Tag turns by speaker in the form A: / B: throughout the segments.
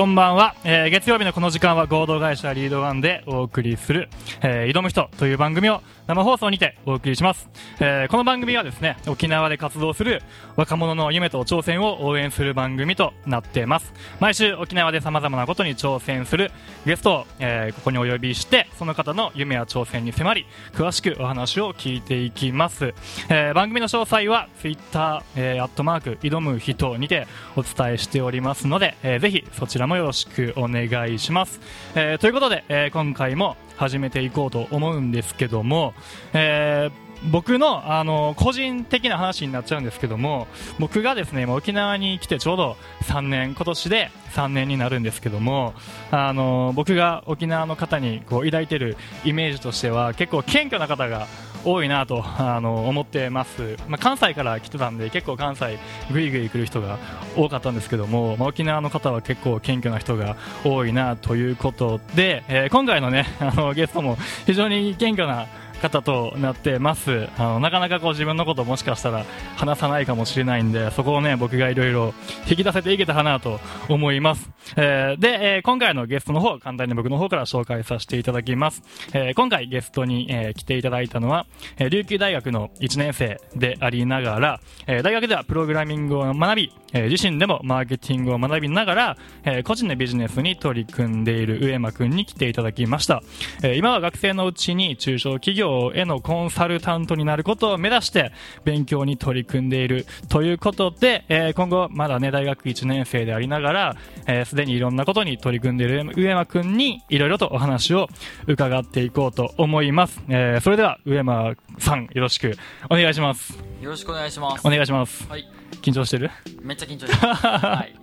A: こんばんは。えー月曜日のこの時間は合同会社リードワンでお送りする、えー挑む人という番組を生放送にてお送りします。えーこの番組はですね、沖縄で活動する若者の夢と挑戦を応援する番組となっています。毎週沖縄で様々なことに挑戦するゲストを、えーここにお呼びして、その方の夢や挑戦に迫り、詳しくお話を聞いていきます。えー番組の詳細は Twitter、えー、挑む人にてお伝えしておりますので、えーぜひそちらもよろしくお願いします。えーということで、えー今回も始めていこうと思うんですけども、えー僕のあの個人的な話になっちゃうんですけども僕がですね沖縄に来てちょうど3年今年で3年になるんですけどもあの僕が沖縄の方にこう抱いてるイメージとしては結構謙虚な方が多いなとあの思ってます、まあ、関西から来てたんで結構関西ぐいぐい来る人が多かったんですけども、まあ、沖縄の方は結構謙虚な人が多いなということで、えー今回のねあのゲストも非常に謙虚な方となってます。あのなかなかこう自分のことをもしかしたら話さないかもしれないんでそこをね僕がいろいろ 引き出せていけたかなと思います、えーで、えー今回のゲストの方簡単に僕の方から紹介させていただきます、えー今回ゲストに、えー来ていただいたのは、えー琉球大学の1年生でありながら、えー大学ではプログラミングを学び、えー自身でもマーケティングを学びながら、えー個人のビジネスに取り組んでいる上間くんに来ていただきました、えー今は学生のうちに中小企業へのコンサルタントになることを目指して勉強に取り組んでいるということで、えー今後まだね大学1年生でありながらえーすで、にいろんなことに取り組んでいる上間くんにいろいろとお話を伺っていこうと思います、えーそれでは上間さんよろしくお願いします。
B: よろしくお願いします。
A: お願いします。
B: はい。
A: 緊張してる？
B: めっちゃ緊張してはい。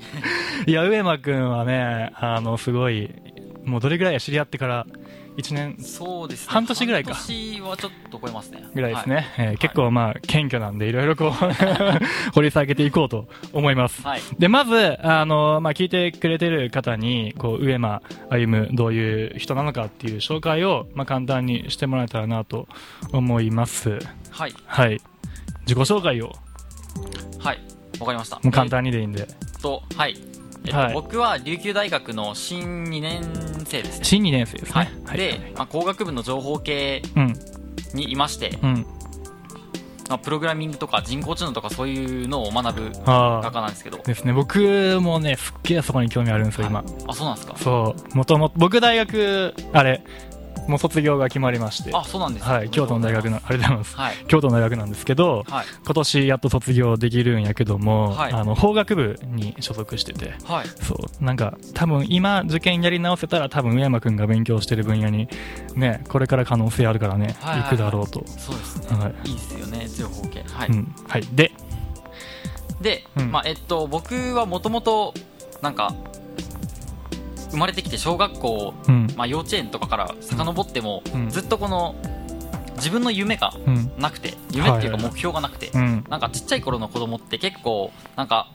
A: いや上間くんはねあのすごいもうどれぐらいや知り合ってから1年
B: そうですね。
A: 半年ぐらいか。
B: 半年はちょっと超えますね。
A: ぐらいですね、
B: はい。
A: えー結構まあ謙虚なんでいろいろこう 掘り下げていこうと思います、
B: はい。
A: でまずあの、まあ、聞いてくれてる方にこう上間歩夢どういう人なのかっていう紹介を、まあ、簡単にしてもらえたらなと思います。
B: はい。
A: はい。自己紹介を。
B: はい。わかりました。
A: もう簡単にでいいんで、
B: えっとはいえっと
A: はい。
B: 僕は琉球大学の新2年生ですね。
A: 新2年生ですね。
B: はい、で、まあ、工学部の情報系
A: うん。
B: にいまして、
A: うん。
B: まあ、プログラミングとか人工知能とかそういうのを学ぶ
A: ああ
B: 学科なんですけど。
A: ですね。僕もねすっげえそこに興味あるんですよ今、
B: はい。あそうなんですか。
A: そう。もともと僕大学あれもう卒業が決まりまして。
B: あそうなんですね。
A: はい、京都の大学の、ありがとうございます。
B: はい。
A: 京都の大学なんですけど、
B: はい。
A: 今年やっと卒業できるんやけども、
B: はい。
A: あの、法学部に所属してて、
B: はい。
A: そう、なんか、多分今受験やり直せたら多分上山くんが勉強してる分野に、ね、これから可能性あるからね、
B: はい。はい
A: 行くだろうと。
B: そうですね、
A: はい。
B: い、いですよね情報系。はい、
A: うん。はい。で、
B: で、
A: うん。
B: まあえっと僕はもともとなんか生まれてきて小学校、
A: うん。
B: まあ、幼稚園とかから遡っても、
A: うん
B: ずっとこの自分の夢が
A: うん。
B: なくて夢っていうか目標がなくて、
A: うん。
B: なんかちっちゃい頃の子供って結構なんか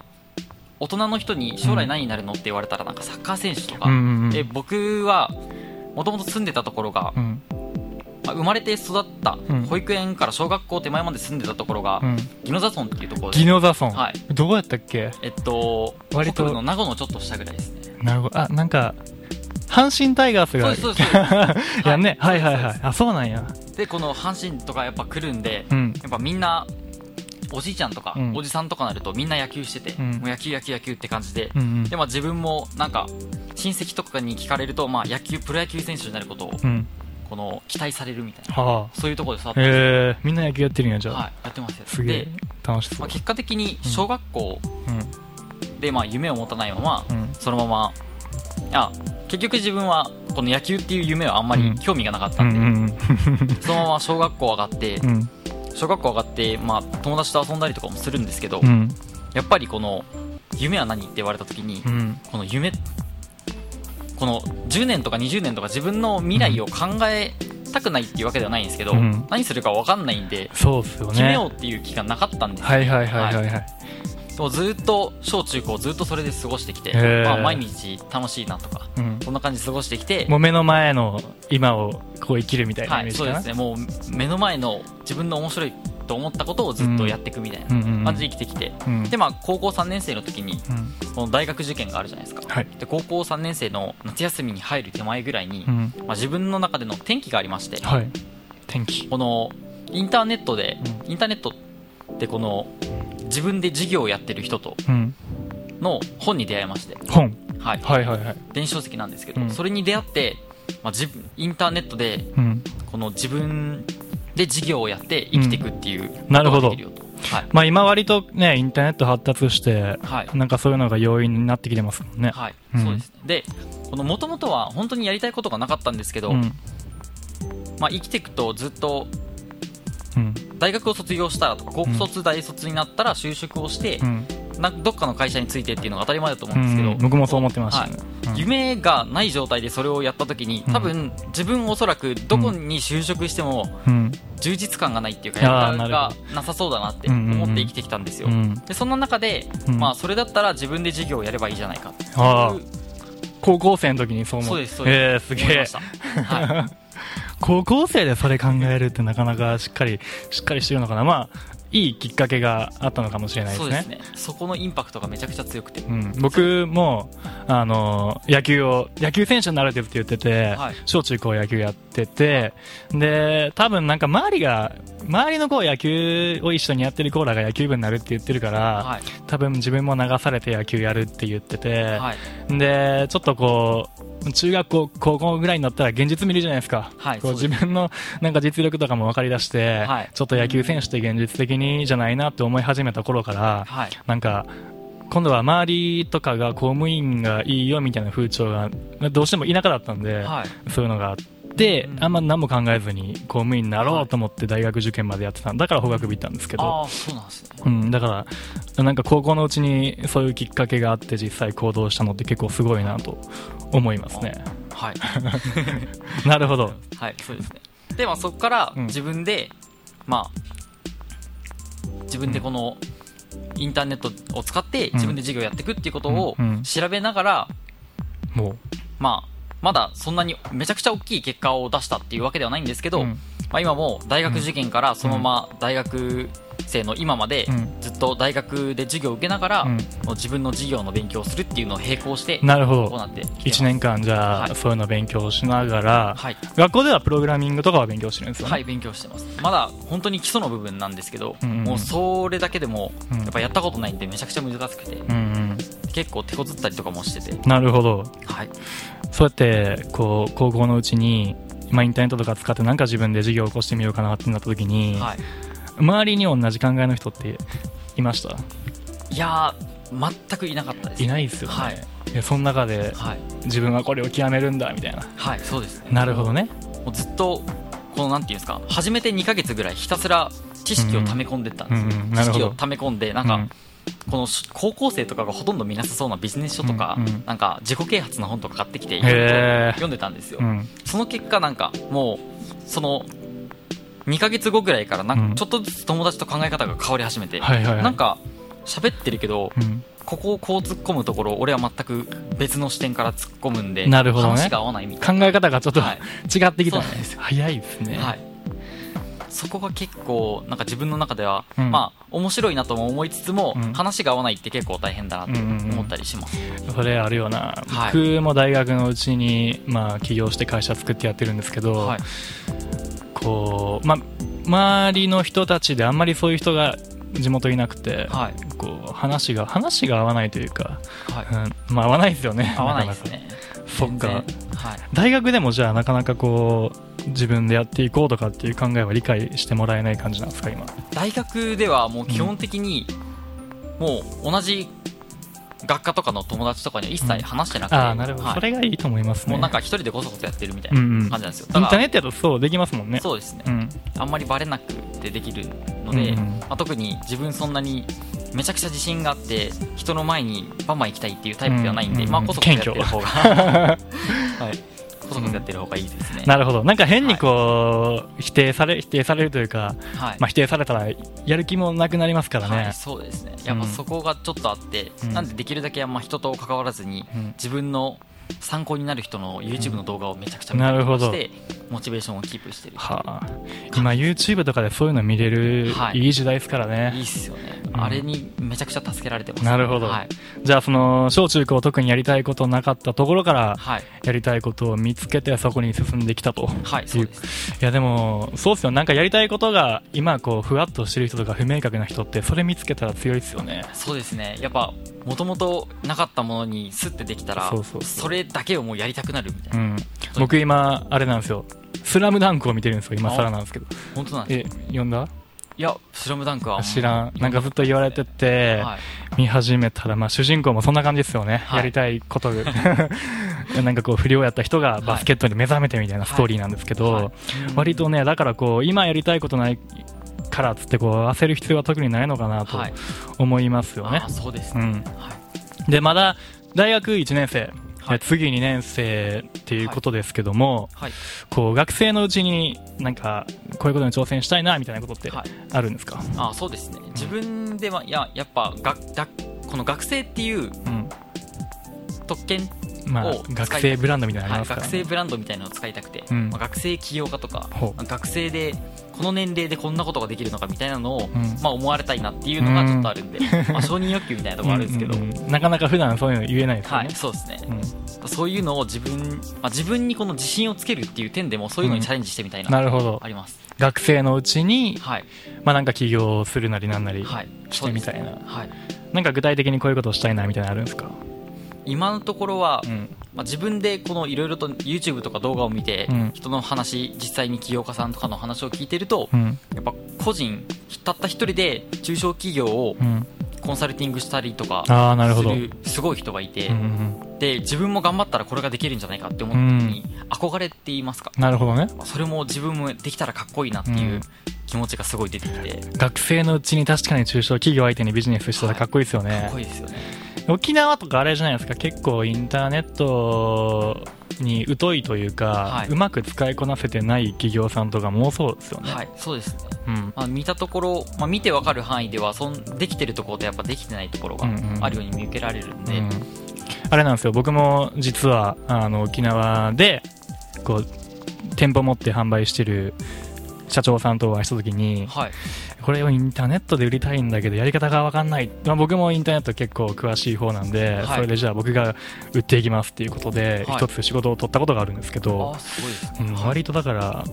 B: 大人の人に将来何になるのって言われたらなんかサッカー選手とか、
A: う
B: 僕はもともと住んでたところが、
A: うん。
B: まあ、生まれて育った
A: うん
B: 保育園から小学校手前まで住んでたところが、
A: うん。
B: 宜野座村っていうところで
A: ギノザソン。
B: はい
A: どうやったっけ？
B: えっと
A: 割と
B: 北部の名護のちょっと下ぐらいですね
A: なるほど。あ、なんか、阪神タイガースが、
B: そうですそうです
A: やんね。はいはい
B: そうです
A: はい。あ、そうなんや。
B: でこの阪神とかやっぱ来るんで、
A: うん。
B: やっぱみんなおじいちゃんとか、
A: うん
B: おじさんとかなるとみんな野球してて、
A: うん
B: もう野球野球野球って感じで、
A: うんうん
B: でまあ自分もなんか親戚とかに聞かれると、まあ、野球プロ野球選手になることを
A: うん。
B: この期待されるみたいな
A: はあ。
B: そういうところで育って、
A: えー、みんな野球やってるんや、じゃあ。
B: はい、やってますで、
A: 楽しそう。
B: まあ、結果的に小学校
A: うん。
B: で、まあ、夢を持たないまま、
A: うん。
B: そのままあ結局自分はこの野球っていう夢はあんま
A: うん
B: り興味がなかった
A: うん
B: んで、
A: ん
B: そのまま小学校上がって、
A: うん。うん。
B: 小学校上がって、まあ、友達と遊んだりとかもするんですけど、
A: うん。
B: やっぱりこの夢は何って言われた時に、
A: うん。
B: この夢この10年とか20年とか自分の未来を考えたくないっていうわけではないんですけど、
A: うん
B: 何するか分かんないんで
A: そうっすよね。
B: 決めようっていう気がなかったんですよ、
A: はいはいはいはいはい。
B: でもずっと小中高ずっとそれで過ごしてきて、まあ、毎日楽しいなとか
A: うん。
B: そんな感じで過ごしてきて
A: もう目の前の今をこう生きるみたいな
B: はい、
A: イメージかな？
B: そうですね。もう目の前の自分の面白いとと思ったことをずっとやっていくみたいな感じで生きてきて、
A: うん。
B: でまあ高校3年生の時に
A: うん。
B: この大学受験があるじゃないですか。
A: はい。
B: で高校3年生の夏休みに入る手前ぐらいに、
A: うん。
B: まあ、自分の中での転機がありまして、
A: はい。
B: このインターネットで、
A: う
B: インターネットでこの自分で事業をやってる人と
A: うん。
B: の本に出会いまして、
A: 本。
B: はい、
A: はいはいはい。
B: 電子書籍なんですけど、
A: うん。
B: それに出会って、まあ、自分インターネットで
A: うん。
B: この自分で事業をやって生きていくっていうこと
A: なるほど。
B: ができるよと、はい。
A: まあ今割とねインターネット発達して
B: はい。
A: なんかそういうのが要因になってきてますもんね。
B: はい。
A: うん。
B: そうですね。でこの元々は本当にやりたいことがなかったんですけど、
A: うん。
B: まあ、生きていくとずっと
A: うん
B: 大学を卒業したらとか高卒大卒になったら就職をして、
A: うん。
B: などっかの会社についてっていうのが当たり前だと思
A: う
B: うんですけど、
A: ん。僕もそう思ってましたね。
B: はい。夢がない状態でそれをやった時に
A: うん。
B: 多分自分おそらくどこに就職しても
A: うん。
B: 充実感がないっていうかやりがいがなさそうだなって思って生きてきたんですよ、
A: うん。
B: でそんな中で、
A: うん。
B: まあ、それだったら自分で事業をやればいいじゃないかっていう。
A: 高校生の時にそう思
B: そうですそうです。
A: えーすげえ。
B: はい、
A: 高校生でそれ考えるってなかなかしっかりしっかりしてるのかな。まあいいきっかけがあったのかもしれないですね。
B: そうですね。そこのインパクトがめちゃくちゃ強くて。
A: うん、僕もあの野球を野球選手になるって言ってて、
B: はい。
A: 小中高野球やっててで多分なんか周りが周りの子野球を一緒にやってるコーラが野球部になるって言ってるから、
B: はい。
A: 多分自分も流されて野球やるって言ってて、
B: はい。
A: でちょっとこう中学校高校ぐらいになったら現実見るじゃないですか、
B: はいそう
A: 自分のなんか実力とかも分かりだして、
B: はい。
A: ちょっと野球選手って現実的にじゃないなって思い始めた頃から、
B: はい。
A: なんか今度は周りとかが公務員がいいよみたいな風潮がどうしても田舎だったんで、
B: はい。
A: そういうのがあって、
B: うん。
A: あんま何も考えずに公務員になろうと思って大学受験までやってただから法学部行ったんですけど、
B: うなんですね。
A: うん、だからなんか高校のうちにそういうきっかけがあって実際行動したのって結構すごいなと思いますね。
B: はい。
A: なるほど。
B: はいそうですね。でまあそこから
A: うん。
B: 自分で、まあ自分でこのインターネットを使って自分で授業やっていくっていうことを調べながら、
A: もう。
B: まあまだそんなにめちゃくちゃ大きい結果を出したっていうわけではないんですけど、
A: うん。
B: まあ、今も大学受験からそのまま大学生の今まで
A: うん。
B: ずっと大学で授業を受けながら、自分の授業の勉強をするっていうのを並行して
A: なるほど。
B: 行ってきてます。
A: 1年間じゃあ、
B: はい。
A: そういうの勉強しながら、
B: はい、
A: 学校ではプログラミングとかは勉強してるんですよね、
B: はい、勉強してます。まだ本当に基礎の部分なんですけど、
A: うんうん。うん
B: もうそれだけでも
A: うん。
B: やっぱやったことないんでめちゃくちゃ難しくて、
A: うんうん。
B: 結構手こずったりとかもしてて。
A: なるほど。
B: はい。
A: そうやってこう高校のうちに、まあ、インターネットとか使ってなんか自分で授業を起こしてみようかなってなった時に、
B: はい
A: 周りに同じ考えの人っていました？
B: いやー全くいなかったです。
A: いないですよね、
B: はい。
A: でその中で
B: はい、
A: 自分はこれを極めるんだみたいな。
B: はい、そうですね。
A: なるほどね。
B: もうずっとこのなんていうんですか？初めて2ヶ月ぐらいひたすら知識を溜め込んでったんですよ、
A: うんうん
B: 知識を溜め込んでなんか、
A: うん。
B: このし高校生とかがほとんど見なさそうなビジネス書とか、
A: うんうん
B: なんか自己啓発の本とか買ってきて読んでたんですよ、
A: うん。
B: その結果なんかもうその2ヶ月後ぐらいからなん
A: うん。
B: かちょっとずつ友達と考え方が変わり始めて、
A: はいはいはい。
B: なんか喋ってるけど、
A: うん。
B: ここをこう突っ込むところ俺は全く別の視点から突っ込むんで
A: なるほどね。
B: 話が合わないみたい
A: 考え方がちょっと、
B: はい。
A: 違ってきた
B: んです
A: 早いですね、
B: な、はい、そこが結構なんか自分の中では、
A: うん。
B: まあ面白いなとも思いつつも、
A: うん。
B: 話が合わないって結構大変だなと思ったりします、
A: それあるよな、
B: はい。
A: 僕も大学のうちに、まあ、起業して会社作ってやってるんですけど、
B: はい
A: こうま、周りの人たちであんまりそういう人が地元いなくて、
B: はい。
A: こう話が話が合わないというか、
B: はい。
A: うんまあ、合わないですよね。
B: 合わないですね。
A: そっか。
B: はい。
A: 大学でもじゃあなかなかこう自分でやっていこうとかっていう考えは理解してもらえない感じなんですか今。
B: 大学ではもう基本的に、もう同じ学科とかの友達とかには一切話してなくて、
A: ああなるほど、
B: はい。
A: それがいいと思いますね。
B: もうなんか一人でこそこそやってるみたい
A: うんうん。
B: な感じなんですよ、
A: インターネ
B: だ
A: ットやとそうできますもんね。
B: そうですね、
A: うん。
B: あんまりバレなくてできるので、
A: うんうん。
B: まあ、特に自分そんなにめちゃくちゃ自信があって人の前にバンバン行きたいっていうタイプではないんで、
A: うん
B: まあこそこそやってる方が。はいこそこそやってる方がいいですね、
A: なるほど。なんか変にこう、否定され否定されるというか、
B: はい。
A: まあ、否定されたらやる気もなくなりますからね、
B: はい、そうですね。やっぱそこがちょっとあって、
A: うん。
B: なんでできるだけあんま人と関わらずに
A: うん。
B: 自分の参考になる人の YouTube の動画をめちゃくちゃ見たりして、モチベーションをキープしてる
A: はあ、今 YouTube とかでそういうの見れる、
B: はい。
A: い、い時代ですからね。
B: いいっすよね、
A: うん
B: あれにめちゃくちゃ助けられてます、
A: なるほど。
B: はい、
A: じゃあその小中高特にやりたいことなかったところから
B: はい、
A: やりたいことを見つけてそこに進んできたと。
B: はい、そうです。
A: いやでもそうっすよ。なんかやりたいことが今こうふわっとしてる人とか不明確な人ってそれ見つけたら強いですよね。
B: そうですね。やっぱもともとなかったものにスッてできたら
A: そうそうそう。
B: れだけをもうやりたくなるみたいうな、
A: ん僕今あれなんですよ。スラムダンクを見てるんですよ。今更なんですけど。
B: 本当なんです
A: え読んだ？
B: いやスラムダンクは
A: 知らん。なんかずっと言われてて、
B: はい。
A: 見始めたら、まあ、主人公もそんな感じですよね、
B: はい。
A: やりたいこと。が なんかこう不良やった人がバスケットに目覚めてみたいなストーリーなんですけど、
B: はい。
A: 割とねだからこう今やりたいことないからっつってこう焦る必要は特にないのかなと
B: はい。
A: 思いますよね。
B: あ、そうですね、
A: うん、
B: はい。
A: でまだ大学1年生、
B: はい。
A: 次2年生っていうことですけども、
B: はい。
A: こう学生のうちになんかこういうことに挑戦したいなみたいなことって
B: はい。
A: あるんですか、
B: あそうですね。自分ではいややっぱがだこの学生っていう
A: うん。
B: 特権
A: まあ
B: を、使い
A: 学生ブランドみたいな
B: 学生ブランドみたいなのを使いたくて、
A: うん。
B: まあ、学生起業家とか学生でこの年齢でこんなことができるのかみたいなのを、
A: うん。
B: まあ、思われたいなっていうのがちょっとあるんで、まあ、承認欲求みたいなところあるんですけど、
A: うんなかなか普段そういうの言えないですよね。
B: はい、、そうですね、
A: うん。
B: そういうのを自分、まあ、自分にこの自信をつけるっていう点でもそういうのにチャレンジしてみたいな
A: なるほど。
B: あります、
A: 学生のうちに、
B: はい。
A: まあ、なんか起業するなりなんなり
B: はい。
A: してみたいな、
B: そうですね。はい、
A: なんか具体的にこういうことをしたいなみたいなのあるんですか、
B: 今のところは、
A: うん。
B: まあ、自分でこのいろいろと YouTube とか動画を見て、
A: うん。
B: 人の話実際に起業家さんとかの話を聞いてると、
A: うん。
B: やっぱ個人たった一人で中小企業を
A: うん、
B: コンサルティングしたりとかするすごい人がいて、
A: うんうん
B: で自分も頑張ったらこれができるんじゃないかって思った時に、憧れって言いますか？
A: うん、なるほどね。
B: それも自分もできたらかっこいいなっていううん。気持ちがすごい出てきて、
A: 学生のうちに確かに中小企業相手にビジネスしたらかっこいいですよ
B: か
A: ね
B: っこいいですよね
A: 沖縄とかあれじゃないですか。結構インターネットに疎いというか、
B: はい。う
A: まく使いこなせてない企業さんとかも多そうですよね、
B: はいそうですね、
A: うん。
B: まあ、見たところ、まあ、見てわかる範囲ではそんできてるところとやっぱできてないところが
A: うんうん
B: あるように見受けられるんで、
A: うん。あれなんですよ。僕も実はあの沖縄でこう店舗持って販売してる社長さんとお会いした時に
B: はい
A: これをインターネットで売りたいんだけどやり方が分かんない、まあ、僕もインターネット結構詳しい方なんで、
B: はい。
A: それでじゃあ僕が売っていきますっていうことで
B: はい。
A: 一つ仕事を取ったことがあるんですけどうん、
B: はい。
A: 割とだから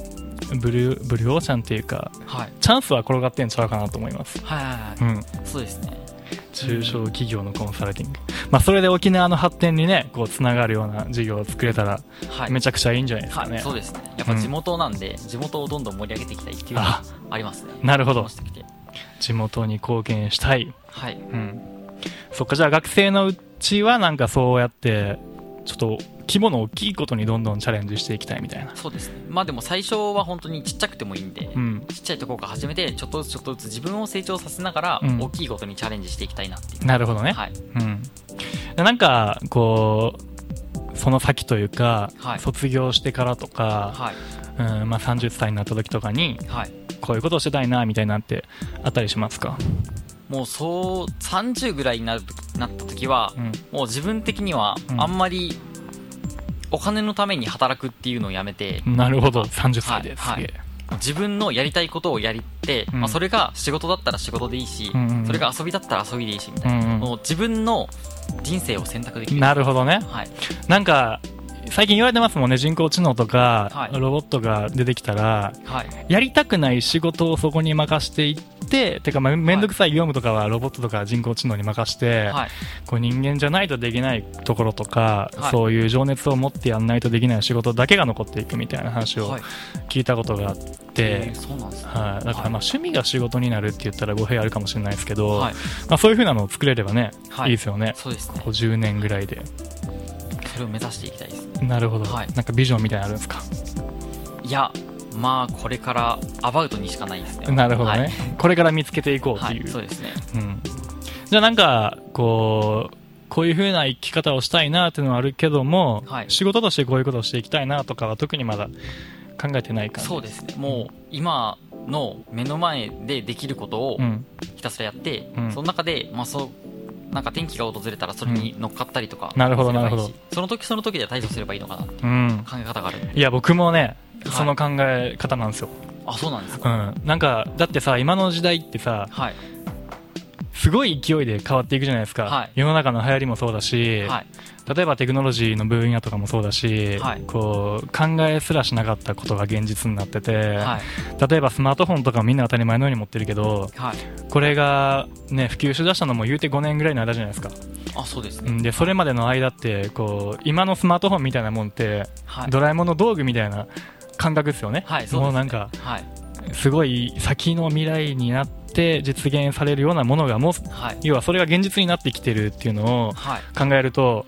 A: ブルーブルーオーシャンっていうか
B: はい。
A: チャンスは転がってんちゃうかなと思います、
B: はいはいはい、
A: うん、
B: そうですね
A: 中小企業のコンサルティング、まあ、それで沖縄の発展にねこうつながるような事業を作れたら
B: はい。
A: めちゃくちゃいいんじゃないですかね、
B: はい、そうですね。やっぱ地元なんで、地元をどんどん盛り上げていきたいっていうのはありますね。
A: なるほど。地元に貢献したい、
B: はい。
A: うん、そっかじゃあ学生のうちはなんかそうやってちょっと規模の大きいことにどんどんチャレンジしていきたいみたいな、
B: そうですね。まあでも最初は本当にちっちゃくてもいいんで、
A: うん、
B: ちっちゃいところから始めてちょっとずつちょっとずつ自分を成長させながら、
A: うん。
B: 大きいことにチャレンジしていきたいなっていう。
A: なるほどね、
B: はい。
A: うん、でなんかこうその先というか、
B: はい。
A: 卒業してからとか、
B: はい。
A: うんまあ、30歳になった時とかに
B: はい。
A: こういうことをしてたいなみたいなってあったりしますか、
B: もうそう30ぐらいになるなった時は、
A: うん。
B: もう自分的には
A: うん。
B: あんまりお金のために働くっていうのをやめて、
A: なるほど。30歳で
B: はい。
A: すげえ、
B: 自分のやりたいことをやりって、
A: うん。
B: まあ、それが仕事だったら仕事でいいし、
A: うんうん
B: それが遊びだったら遊びでいいしみたいな、
A: うんうん
B: 自分の人生を選択できる。
A: なるほどね。
B: はい。
A: なんか最近言われてますもんね人工知能とか、
B: はい。
A: ロボットが出てきたら
B: はい。
A: やりたくない仕事をそこに任していっててかまあめんどくさい業務とかはロボットとか人工知能に任して、
B: はい。
A: こう人間じゃないとできないところとか、
B: はい。
A: そういう情熱を持ってやんないとできない仕事だけが残っていくみたいな話を
B: はい。
A: 聞いたことがあって、はい、だからまあ趣味が仕事になるって言ったら語弊あるかもしれないですけど、
B: はい。
A: まあ、そういう風なのを作れればね、
B: はい。
A: い、いですよね。
B: そうですね。
A: こう10年ぐらいで
B: それを目指していきたいです。
A: なるほど、
B: はい。
A: なんかビジョンみたいなのあるんですか？
B: いやまあこれからアバウトにしかないですね。
A: なるほどね、
B: はい。
A: これから見つけていこう
B: はい
A: っていう、
B: そうですね。
A: うん、じゃあなんかこうこういう風な生き方をしたいなっていうのはあるけども、
B: はい。
A: 仕事としてこういうことをしていきたいなとかは特にまだ考えてない感じ？
B: そうですね。もう今の目の前でできることを
A: うん。
B: ひたすらやって、
A: うん。
B: その中で、まあ、そうなんか天気が訪れたらそれに乗っかったりとか、
A: なるほどなるほ
B: その時その時で対処すればいいのかな。
A: うん。
B: 考え方がある
A: いや僕もね
B: はい。
A: その考え方なんですよ、
B: あそうなんですか。
A: うん、なんかだってさ今の時代ってさ
B: はい
A: すごい勢いで変わっていくじゃないですか、
B: はい。
A: 世の中の流行りもそうだし、
B: はい。
A: 例えばテクノロジーの分野とかもそうだし、
B: はい。
A: こう考えすらしなかったことが現実になってて、
B: はい。
A: 例えばスマートフォンとかみんな当たり前のように持ってるけど
B: はい。
A: これが、ね、普及しだしたのも言うて5年ぐらいの間じゃないですか、
B: あそうですね。
A: うん、でそれまでの間ってこう今のスマートフォンみたいなもんって、
B: はい。
A: ドラえもんの道具みたいな感覚ですよね、
B: はいそうね。
A: もうなんか
B: はい
A: すごい先の未来になって実現されるようなものがもう
B: はい。
A: 要はそれが現実になってきてるっていうのを
B: はい。
A: 考えると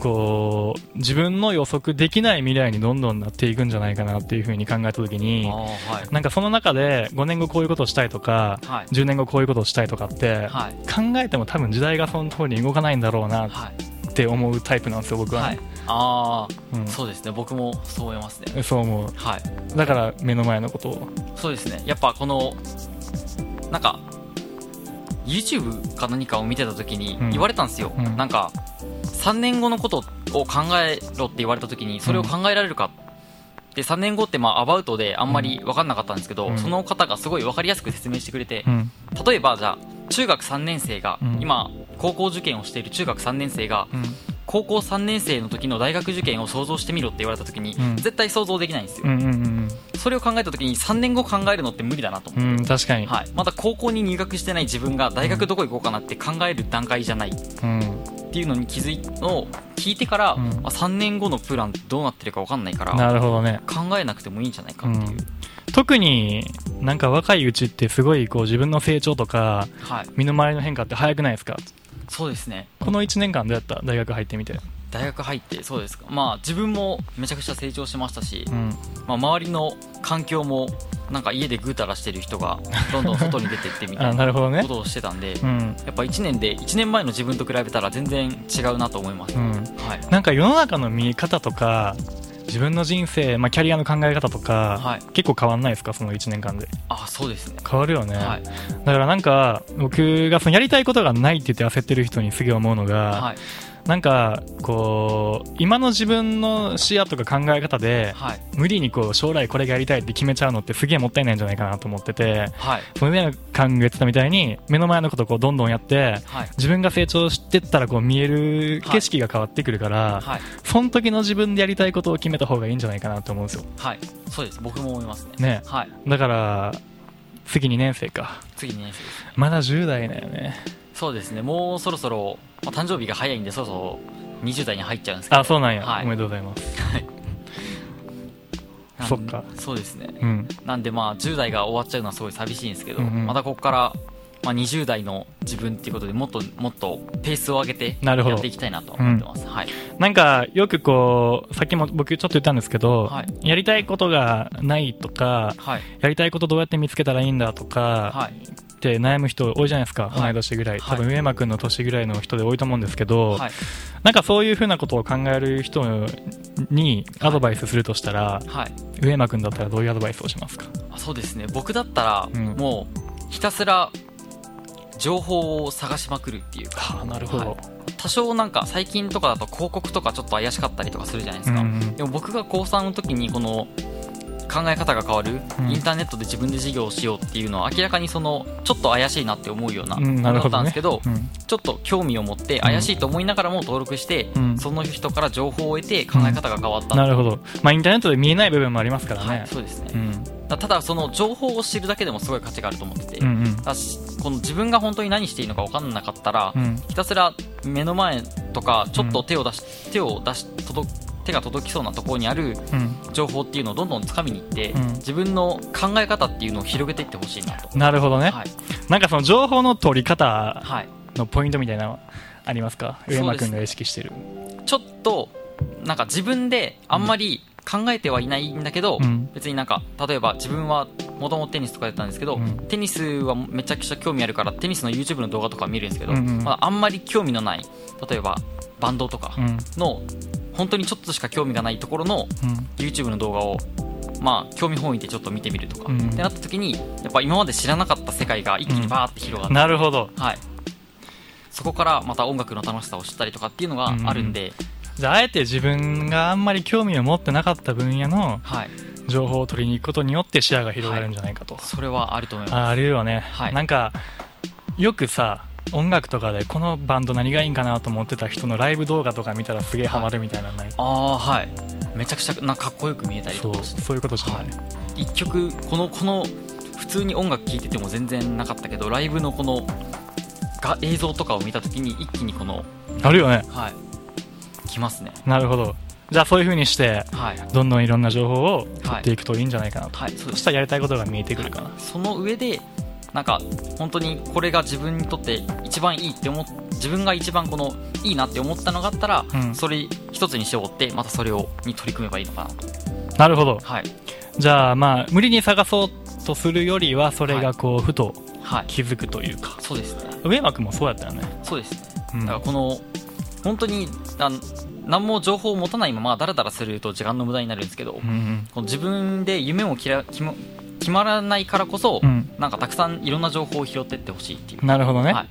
A: こう自分の予測できない未来にどんどんなっていくんじゃないかなっていうふうに考えた時に
B: はい。
A: なんかその中で5年後こういうことをしたいとか
B: はい。
A: 10年後こういうことをしたいとかって
B: はい。
A: 考えても多分時代がその通りに動かないんだろうな
B: はい
A: って思うタイプなんですよ僕は。ね、
B: はい。ああ
A: うん。
B: そうですね。僕もそう思いますね。
A: そう思う。
B: はい。
A: だから目の前のことを。
B: そうですね。やっぱこのなんか YouTube か何かを見てた時に
A: うん。
B: 言われたんですよ、
A: うん。
B: なんか3年後のことを考えろって言われた時にそれを考えられるか、で3年後ってまあアバウトであんまり分かんなかったんですけど、
A: うん。
B: その方がすごい分かりやすく説明してくれて、
A: うん。
B: 例えばじゃあ中学3年生が、
A: うん。
B: 今高校受験をしている中学3年生が
A: うん。
B: 高校3年生の時の大学受験を想像してみろって言われた時に、
A: うん。
B: 絶対想像できないんですよ、
A: うんうん
B: それを考えた時に3年後考えるのって無理だなと思って。
A: うんうん確かに、
B: はい、まだ高校に入学してない自分が大学どこ行こうかなって考える段階じゃない。っ
A: うん。
B: ていうのに気づいのを聞いてから、
A: うん。
B: あ3年後のプランどうなってるか分かんないから
A: なるほどね。
B: 考えなくてもいいんじゃないかっていう、
A: 特になんか若いうちってすごいこう自分の成長とか
B: はい、
A: 身の回りの変化って早くないですか？
B: そうですね。
A: この1年間どうやった？大学入ってみて。
B: 大学入ってそうですか。まあ自分もめちゃくちゃ成長しましたし、
A: うん。
B: まあ、周りの環境もなんか家でぐうたらしてる人がどんどん外に出てってみた
A: あ
B: い
A: な
B: ことをしてたんで、
A: うん。
B: やっぱ1年で1年前の自分と比べたら全然違うなと思います、
A: うん。
B: はい。
A: なんか世の中の見え方とか自分の人生、まあ、キャリアの考え方とか、
B: はい。
A: 結構変わんないですか？その1年間で。
B: あそうですね。
A: 変わるよね、
B: はい。
A: だからなんか僕がそのやりたいことがないって言って焦ってる人にすげえ思うのが、
B: はい
A: なんかこう今の自分の視野とか考え方で
B: はい。
A: 無理にこう将来これがやりたいって決めちゃうのってすげえもったいないんじゃないかなと思ってて
B: はい。
A: その上考えてたみたいに目の前のことをこうどんどんやって
B: はい。
A: 自分が成長してったらこう見える景色が変わってくるから、
B: はい。
A: その時の自分でやりたいことを決めた方がいいんじゃないかなと思うんですよ。
B: はい。そうです。僕も思いますね。
A: ね。
B: はい。
A: だから次2年生か。
B: 次2年生です
A: まだ10代だよね
B: そうですね。もうそろそろ、まあ、誕生日が早いんでそろそろ20代に入っちゃうんですけど。
A: あそうなんや、
B: はい。
A: おめでとうございます。そっか。
B: そうですね。
A: うん。
B: なんでまあ10代が終わっちゃうのはすごい寂しいんですけど、
A: うんうん。
B: またここから、まあ、20代の自分っていうことでもっともっとペースを上げて
A: なるほど。
B: やっていきたいなと思ってます、はい。
A: なんかよくこうさっきも僕ちょっと言ったんですけど、
B: はい。
A: やりたいことがないとか
B: はい。
A: やりたいことどうやって見つけたらいいんだとか、
B: はい
A: って悩む人多いじゃないですか、
B: はい。
A: 同い年ぐらい、
B: はい。
A: 多分上間君の年ぐらいの人で多いと思うんですけど、
B: はい。
A: なんかそういうふうなことを考える人にアドバイスするとしたら、
B: はい。
A: 上間君だったらどういうアドバイスをしますか？
B: あそうですね。僕だったら、
A: うん。
B: もうひたすら情報を探しまくるっていうか。
A: はあなるほど、
B: はい。多少なんか最近とかだと広告とかちょっと怪しかったりとかするじゃないですか、
A: うん
B: でも僕が高3の時にこの考え方が変わる、
A: うん。
B: インターネットで自分で事業をしようっていうのは明らかにそのちょっと怪しいなって思うような
A: うん
B: ものだ
A: な
B: んですけど、
A: うん。
B: ちょっと興味を持って怪しいと思いながらも登録して、
A: うん。
B: その人から情報を得て考え方が変わった、
A: なるほど、まあ、インターネットで見えない部分もありますからね、
B: はい、そうですね、ただその情報を知るだけでもすごい価値があると思ってて、
A: うんうん。
B: この自分が本当に何していいのか分かんなかったら、
A: うん。
B: ひたすら目の前とかちょっと手を出し、手を出し届手が届きそうなところにある
A: うん。
B: 情報っていうのをどんどん掴みに行って、
A: うん。
B: 自分の考え方っていうのを広げていってほしいなと、
A: なるほどね、
B: はい。
A: なんかその情報の取り方
B: はい、
A: のポイントみたいなのありますか？
B: そうですね。
A: 上間君が意識してる。
B: ちょっとなんか自分であんまり考えてはいないんだけど、
A: うん。
B: 別になんか例えば自分はもともとテニスとかやってたんですけど、
A: うん。
B: テニスはめちゃくちゃ興味あるからテニスの YouTube の動画とか見るんですけど、
A: うんうん。
B: まあ、あんまり興味のない例えばバンドとか
A: うん。
B: の本当にちょっとしか興味がないところの
A: うん。
B: YouTube の動画をまあ興味本位でちょっと見てみるとか、
A: うん。
B: ってなった時にやっぱ今まで知らなかった世界が一気にバーって広がって、
A: なるほど。
B: はい。そこからまた音楽の楽しさを知ったりとかっていうのがあるんで、
A: じゃああえて自分があんまり興味を持ってなかった分野の
B: はい、
A: 情報を取りに行くことによって視野が広がるんじゃないかと、
B: それはあると思います。
A: ああるよね、
B: はい。
A: なんかよくさ音楽とかでこのバンド何がいいんかなと思ってた人のライブ動画とか見たらすげえハマるみたいなのない、
B: ああはい。めちゃくちゃなんかかっこよく見えたり
A: そう
B: とか。して
A: そういうことじゃない、
B: 一曲このこの普通に音楽聴いてても全然なかったけどライブのこのが映像とかを見た時に一気にこの
A: あるよね。
B: はい。きますね。
A: なるほど。じゃあそういう風にして
B: はい。
A: どんどんいろんな情報を取っていくといいんじゃないかなと、
B: はい。そうです。
A: そしたらやりたいことが見えてくるかな、
B: その上でなんか本当にこれが自分にとって一番いいって思っ自分が一番このいいなって思ったのがあったら、
A: うん。
B: それ一つに絞ってまたそれをに取り組めばいいのかなと。
A: なるほど。
B: はい。
A: じゃあまあ無理に探そうとするよりはそれがこうふと
B: はい。
A: 気づくというか。
B: そうですね。
A: 上間君もそうやったよね。
B: そうです。ね
A: うん。
B: だからこの本当にあ何も情報を持たないままダラダラすると時間の無駄になるんですけど、
A: うんうん。
B: この自分で夢もきら決ま決まらないからこそ、
A: うん。
B: なんかたくさんいろんな情報を拾ってってほしいっていう、
A: なるほどね、
B: は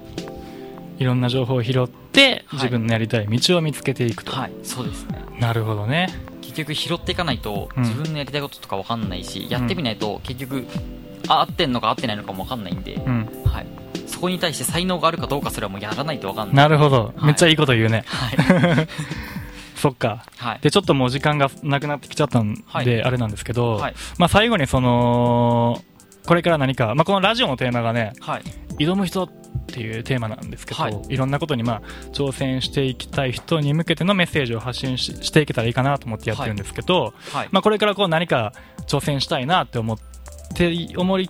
B: い。
A: い、ろんな情報を拾って
B: はい。
A: 自分のやりたい道を見つけていくと、
B: はい、そうですね。
A: なるほどね。
B: 結局拾っていかないと
A: うん。
B: 自分のやりたいこととか分かんないし、やってみないと結局あ合ってんのか合ってないのかも分かんないんで、
A: うん。
B: はい、そこに対して才能があるかどうかすらもやらないと分かんない。
A: なるほど、
B: はい。
A: めっちゃいいこと言うね。
B: はい、
A: そっか。
B: はい、
A: でちょっともう時間がなくなってきちゃったんで、
B: はい。
A: あれなんですけど、
B: はい。
A: まあ、最後にそのこれから何か、まあ、このラジオのテーマがね
B: はい、
A: 挑む人っていうテーマなんですけど、
B: はい。
A: い、ろんなことにまあ挑戦していきたい人に向けてのメッセージを発信ししていけたらいいかなと思ってやってるんですけど、
B: はい、
A: まあ、これからこう何か挑戦したいなって思って思い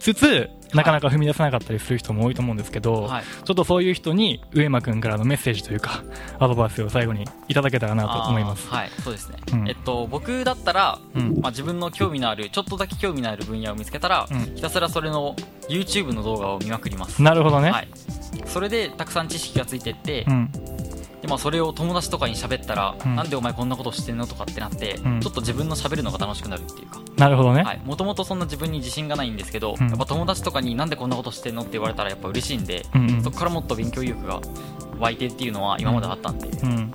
A: つつなかなか踏み出せなかったりする人も多いと思うんですけど、
B: はい、
A: ちょっとそういう人に上間君からのメッセージというかアドバイスを最後にいただけたらなと思います。
B: はい、そうですね、
A: うん。
B: えっと、僕だったら、
A: うん。
B: まあ、自分の興味のあるちょっとだけ興味のある分野を見つけたら、
A: うん。
B: ひたすらそれの YouTube の動画を見まくります、
A: なるほどね、
B: はい、それでたくさん知識がついてって、
A: うん
B: でまあ、それを友達とかに喋ったら、
A: うん。
B: なんでお前こんなことしてんのとかってなって、
A: うん。
B: ちょっと自分の喋るのが楽しくなるっていうか。
A: なるほどね、
B: もともとそんな自分に自信がないんですけど、
A: うん。
B: やっぱ友達とかになんでこんなことしてんのって言われたらやっぱ嬉しいんで、
A: うんうん。
B: そこからもっと勉強意欲が湧いてっていうのは今まであったんで、
A: うん、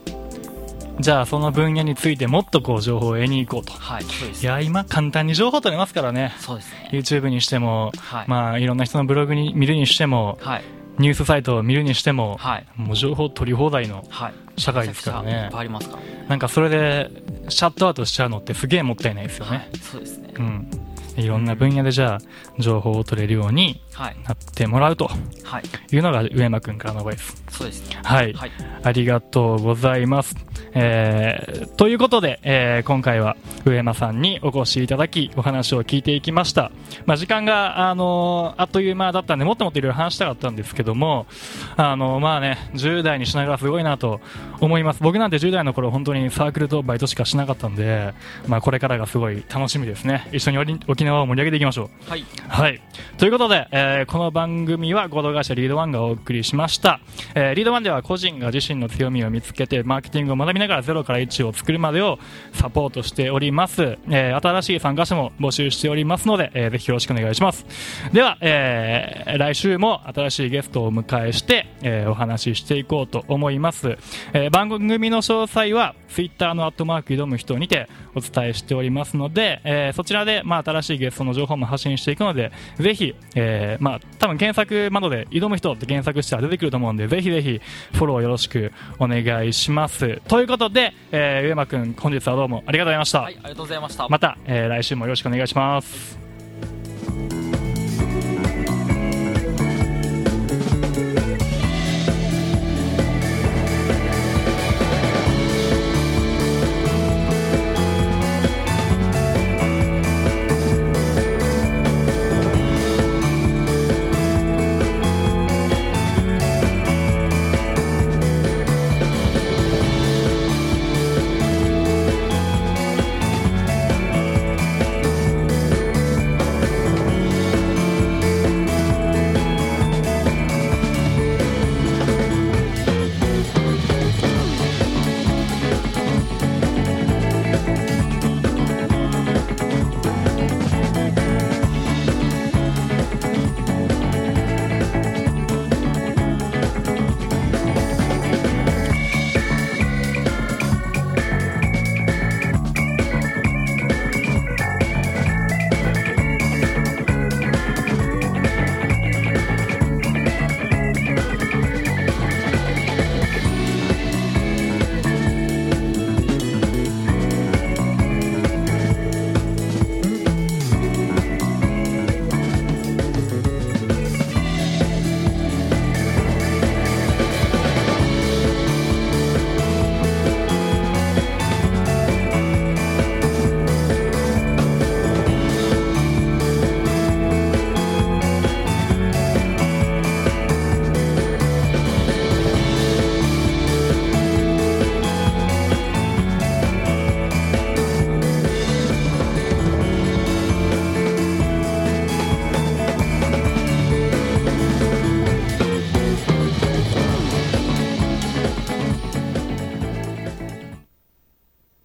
A: じゃあその分野についてもっとこう情報を得に行こうと。
B: はいそうです。
A: いや今簡単に情報取れますからね。
B: そうですね。
A: YouTube にしても、
B: はい、
A: まあ、いろんな人のブログに見るにしても
B: はい
A: ニュースサイトを見るにしても、
B: はい。
A: もう情報取り放題の
B: はい。
A: 社会ですからね。
B: めちゃくちゃい
A: なんかそれでシャットアウトしちゃうのってすげえもったいないですよね、
B: はい、そうですね。
A: うん、いろんな分野でじゃあ情報を取れるように
B: はい
A: なってもらうと
B: はい
A: いうのが上間君からのアドバイス
B: そうですね
A: はい、
B: はい
A: ありがとうございます。えー、ということで、えー今回は上間さんにお越しいただき、お話を聞いていきました。まあ、時間が、あのーあっという間だったんで、もっともっといろいろ話したかったんですけども、あのまあね、10代にしながらすごいなと思います。僕なんて10代の頃、本当にサークルとバイトしかしなかったんで、まあ、これからがすごい楽しみですね。一緒に沖沖縄を盛り上げていきましょう。
B: はい
A: はい。ということで、えーこの番組は合同会社リードワンがお送りしました。えーリードワンでは個人が自身の強みを見つけて、マーケティングを学びながらゼロから1を作るまでをサポートしております。えー新しい参加者も募集しておりますので、えーぜひよろしくお願いします。では、えー来週も新しいゲストをお迎えして、えーお話ししていこうと思います。えー番組の詳細は、ツイッターのアットマーク挑む人にてお伝えしておりますので、えーそちらで、まあ、新しいゲストの情報も発信していくので、ぜひ、えーまあ、多分検索窓で挑む人って検索したら出てくると思うんで、ぜひぜひフォローよろしくお願いします。ということで、えー上間くん、本日はどうもありがとうございました。
B: はいありがとうございました
A: また、えー来週もよろしくお願いします。